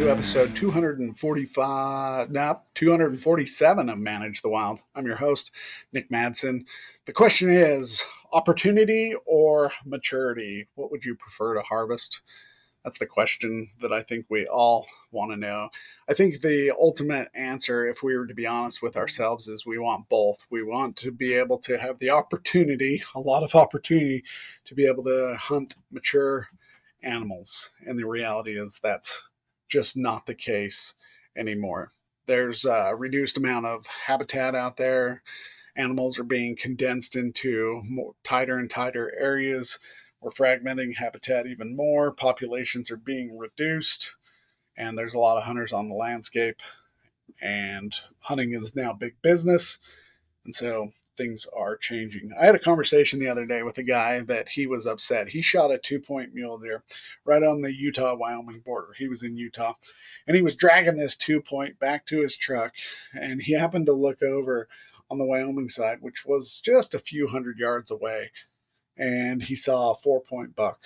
to episode 245, no, 247 of Manage the Wild. I'm your host, Nick Madsen. The question is opportunity or maturity? What would you prefer to harvest? That's the question that I think we all want to know. I think the ultimate answer, if we were to be honest with ourselves, is we want both. We want to be able to have the opportunity, a lot of opportunity, to be able to hunt mature animals. And the reality is that's just not the case anymore. There's a reduced amount of habitat out there. Animals are being condensed into more, tighter and tighter areas. We're fragmenting habitat even more. Populations are being reduced, and there's a lot of hunters on the landscape. And hunting is now big business. And so things are changing. I had a conversation the other day with a guy that he was upset. He shot a two point mule deer right on the Utah Wyoming border. He was in Utah and he was dragging this two point back to his truck. And he happened to look over on the Wyoming side, which was just a few hundred yards away. And he saw a four point buck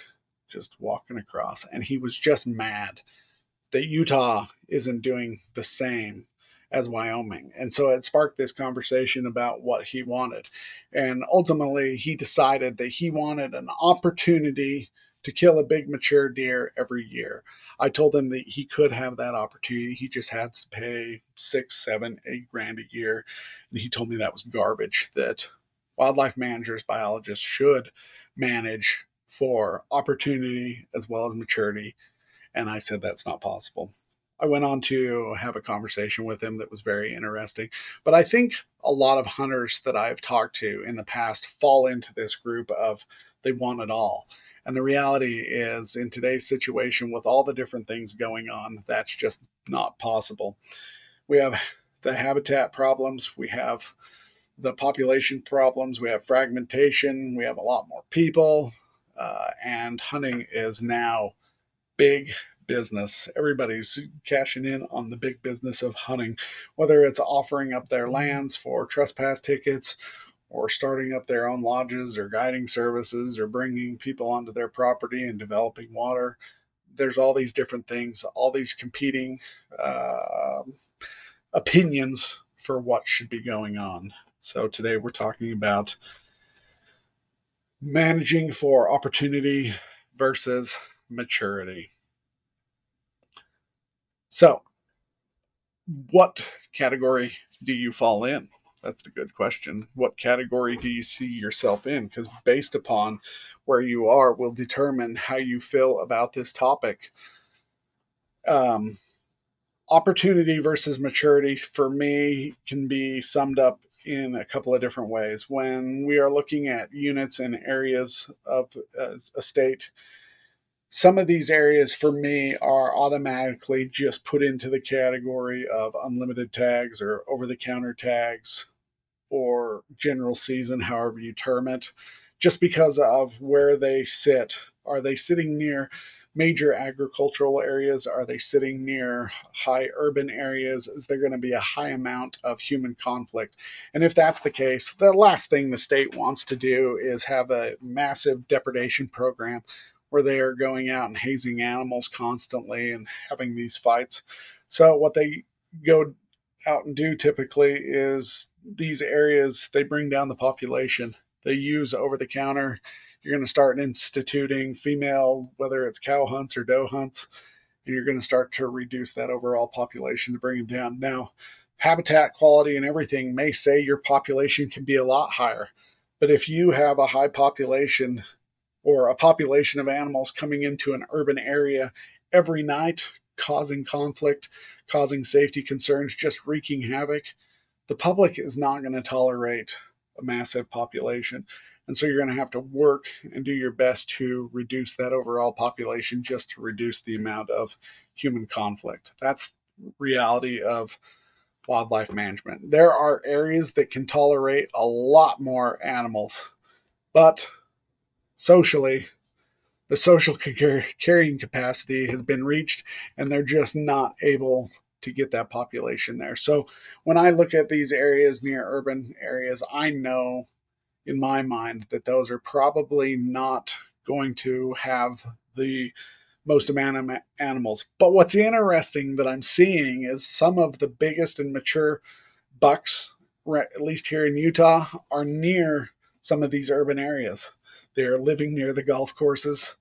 just walking across. And he was just mad that Utah isn't doing the same as Wyoming. And so it sparked this conversation about what he wanted. And ultimately, he decided that he wanted an opportunity to kill a big mature deer every year. I told him that he could have that opportunity. He just had to pay six, seven, eight grand a year. And he told me that was garbage, that wildlife managers, biologists should manage for opportunity as well as maturity. And I said that's not possible. I went on to have a conversation with him that was very interesting. But I think a lot of hunters that I've talked to in the past fall into this group of they want it all. And the reality is, in today's situation, with all the different things going on, that's just not possible. We have the habitat problems, we have the population problems, we have fragmentation, we have a lot more people, uh, and hunting is now big business. Everybody's cashing in on the big business of hunting, whether it's offering up their lands for trespass tickets or starting up their own lodges or guiding services or bringing people onto their property and developing water. There's all these different things, all these competing uh, opinions for what should be going on. So today we're talking about managing for opportunity versus maturity. So, what category do you fall in? That's the good question. What category do you see yourself in? Because based upon where you are, will determine how you feel about this topic. Um, opportunity versus maturity for me can be summed up in a couple of different ways. When we are looking at units and areas of a state, some of these areas for me are automatically just put into the category of unlimited tags or over the counter tags or general season, however you term it, just because of where they sit. Are they sitting near major agricultural areas? Are they sitting near high urban areas? Is there going to be a high amount of human conflict? And if that's the case, the last thing the state wants to do is have a massive depredation program where they are going out and hazing animals constantly and having these fights. So, what they go out and do typically is these areas, they bring down the population. They use over the counter. You're going to start instituting female, whether it's cow hunts or doe hunts, and you're going to start to reduce that overall population to bring them down. Now, habitat quality and everything may say your population can be a lot higher. But if you have a high population or a population of animals coming into an urban area every night, causing conflict, causing safety concerns, just wreaking havoc, the public is not going to tolerate a massive population. And so you're going to have to work and do your best to reduce that overall population just to reduce the amount of human conflict. That's reality of wildlife management. There are areas that can tolerate a lot more animals, but socially, the social carrying capacity has been reached, and they're just not able to get that population there. So when I look at these areas near urban areas, I know in my mind that those are probably not going to have the most amount of animals. But what's interesting that I'm seeing is some of the biggest and mature bucks, at least here in Utah, are near some of these urban areas. They are living near the golf courses.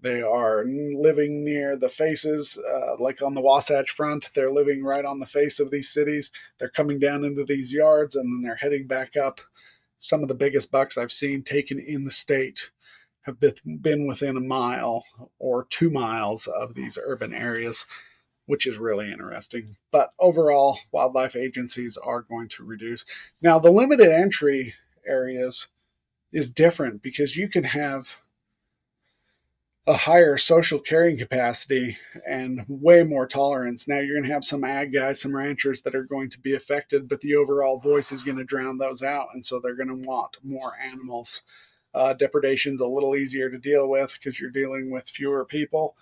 They are living near the faces, uh, like on the Wasatch Front. They're living right on the face of these cities. They're coming down into these yards and then they're heading back up. Some of the biggest bucks I've seen taken in the state have been within a mile or two miles of these urban areas, which is really interesting. But overall, wildlife agencies are going to reduce. Now, the limited entry areas is different because you can have a higher social carrying capacity and way more tolerance. Now you're going to have some ag guys, some ranchers that are going to be affected, but the overall voice is going to drown those out, and so they're going to want more animals. Uh, depredation's a little easier to deal with because you're dealing with fewer people,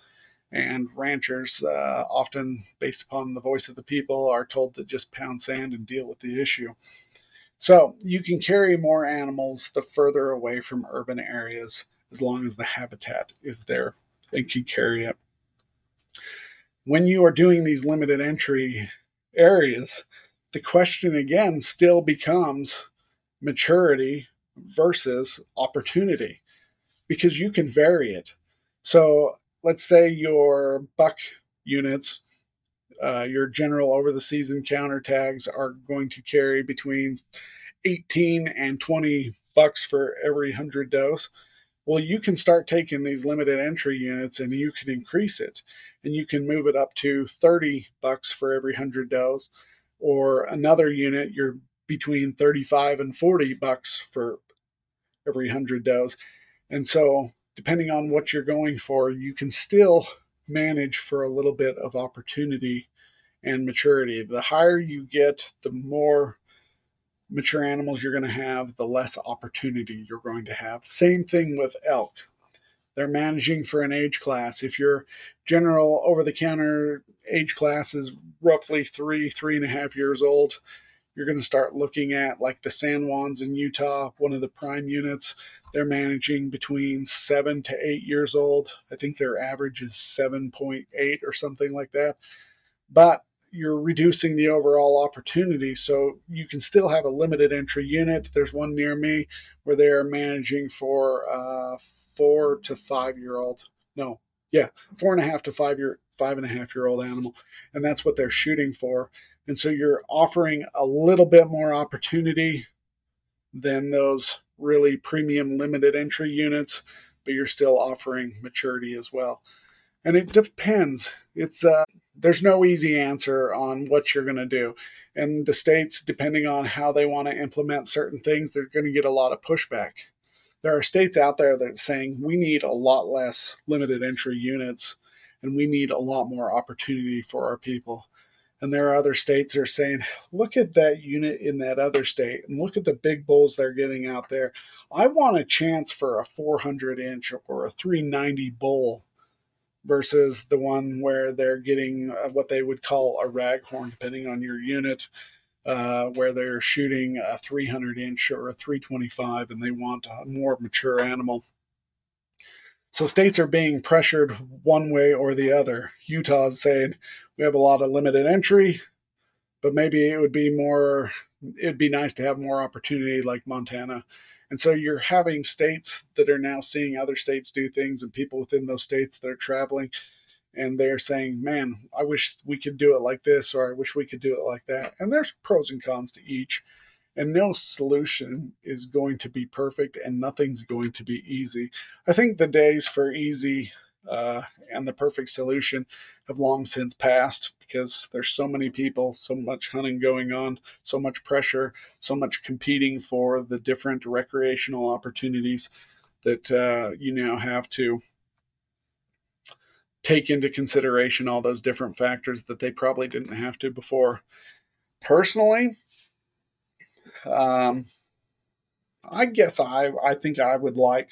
and ranchers, uh, often based upon the voice of the people, are told to just pound sand and deal with the issue. So you can carry more animals the further away from urban areas as long as the habitat is there and can carry it. When you are doing these limited entry areas, the question again still becomes maturity versus opportunity because you can vary it. So let's say your buck units, uh, your general over the season counter tags are going to carry between 18 and 20 bucks for every 100 does. Well, you can start taking these limited entry units and you can increase it and you can move it up to 30 bucks for every 100 does or another unit you're between 35 and 40 bucks for every 100 does. And so, depending on what you're going for, you can still manage for a little bit of opportunity and maturity. The higher you get, the more mature animals you're going to have, the less opportunity you're going to have. Same thing with elk. They're managing for an age class. If your general over the counter age class is roughly three, three and a half years old, you're going to start looking at like the San Juans in Utah, one of the prime units. They're managing between seven to eight years old. I think their average is 7.8 or something like that. But you're reducing the overall opportunity. So you can still have a limited entry unit. There's one near me where they are managing for a four to five year old. No, yeah, four and a half to five year, five and a half year old animal, and that's what they're shooting for. And so you're offering a little bit more opportunity than those really premium limited entry units, but you're still offering maturity as well. And it depends. It's uh, there's no easy answer on what you're going to do. And the states, depending on how they want to implement certain things, they're going to get a lot of pushback. There are states out there that are saying we need a lot less limited entry units and we need a lot more opportunity for our people. And there are other states that are saying, look at that unit in that other state and look at the big bulls they're getting out there. I want a chance for a 400 inch or a 390 bull versus the one where they're getting uh, what they would call a raghorn, depending on your unit, uh, where they're shooting a 300 inch or a 325 and they want a more mature animal. So states are being pressured one way or the other. Utah's saying we have a lot of limited entry, but maybe it would be more, it'd be nice to have more opportunity like Montana and so you're having states that are now seeing other states do things and people within those states that are traveling and they're saying, man, I wish we could do it like this or I wish we could do it like that. And there's pros and cons to each. And no solution is going to be perfect and nothing's going to be easy. I think the days for easy uh, and the perfect solution have long since passed because there's so many people, so much hunting going on, so much pressure, so much competing for the different recreational opportunities that uh, you now have to take into consideration all those different factors that they probably didn't have to before. Personally, um, I guess I I think I would like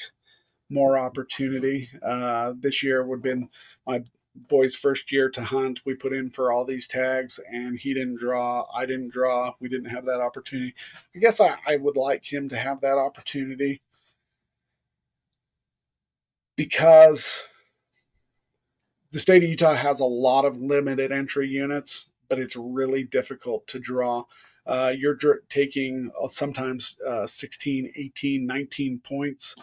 more opportunity. Uh, this year would have been my boy's first year to hunt. We put in for all these tags and he didn't draw. I didn't draw. We didn't have that opportunity. I guess I, I would like him to have that opportunity because the state of Utah has a lot of limited entry units, but it's really difficult to draw. Uh, you're taking uh, sometimes uh, 16, 18, 19 points,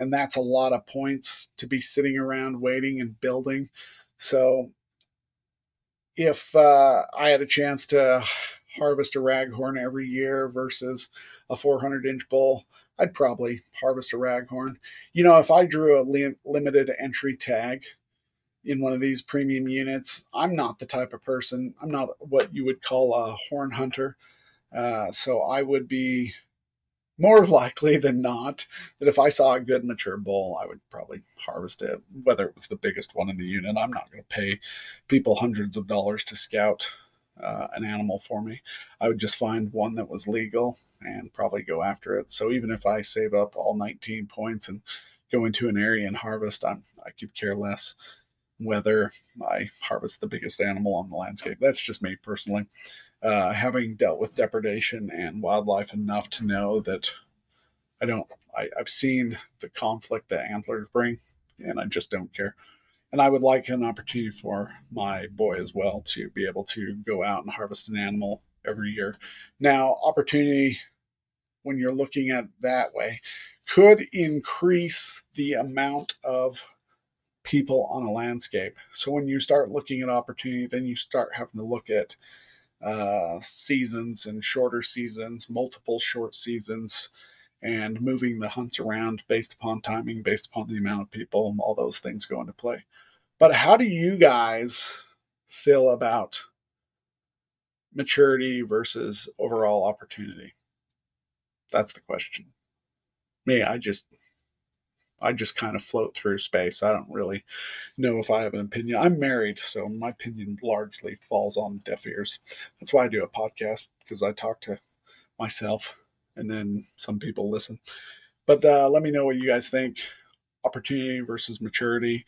and that's a lot of points to be sitting around waiting and building. So, if uh, I had a chance to harvest a raghorn every year versus a 400 inch bull, I'd probably harvest a raghorn. You know, if I drew a li- limited entry tag in one of these premium units, I'm not the type of person, I'm not what you would call a horn hunter. Uh, so I would be more likely than not that if I saw a good mature bull, I would probably harvest it, whether it was the biggest one in the unit. I'm not going to pay people hundreds of dollars to scout uh, an animal for me. I would just find one that was legal and probably go after it. So even if I save up all 19 points and go into an area and harvest, I'm, I could care less whether I harvest the biggest animal on the landscape. That's just me personally. Uh, having dealt with depredation and wildlife enough to know that I don't, I, I've seen the conflict that antlers bring, and I just don't care and I would like an opportunity for my boy as well to be able to go out and harvest an animal every year. Now, opportunity when you're looking at that way could increase the amount of people on a landscape. So when you start looking at opportunity, then you start having to look at uh, seasons and shorter seasons, multiple short seasons, and moving the hunts around based upon timing, based upon the amount of people, all those things go into play. But how do you guys feel about maturity versus overall opportunity? That's the question. Me, I just I just kind of float through space. I don't really know if I have an opinion. I'm married, so my opinion largely falls on deaf ears. That's why I do a podcast because I talk to myself and then some people listen. But uh, let me know what you guys think opportunity versus maturity.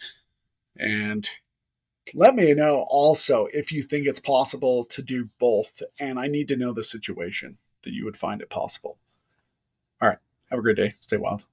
And let me know also if you think it's possible to do both. And I need to know the situation that you would find it possible. All right. Have a great day. Stay wild.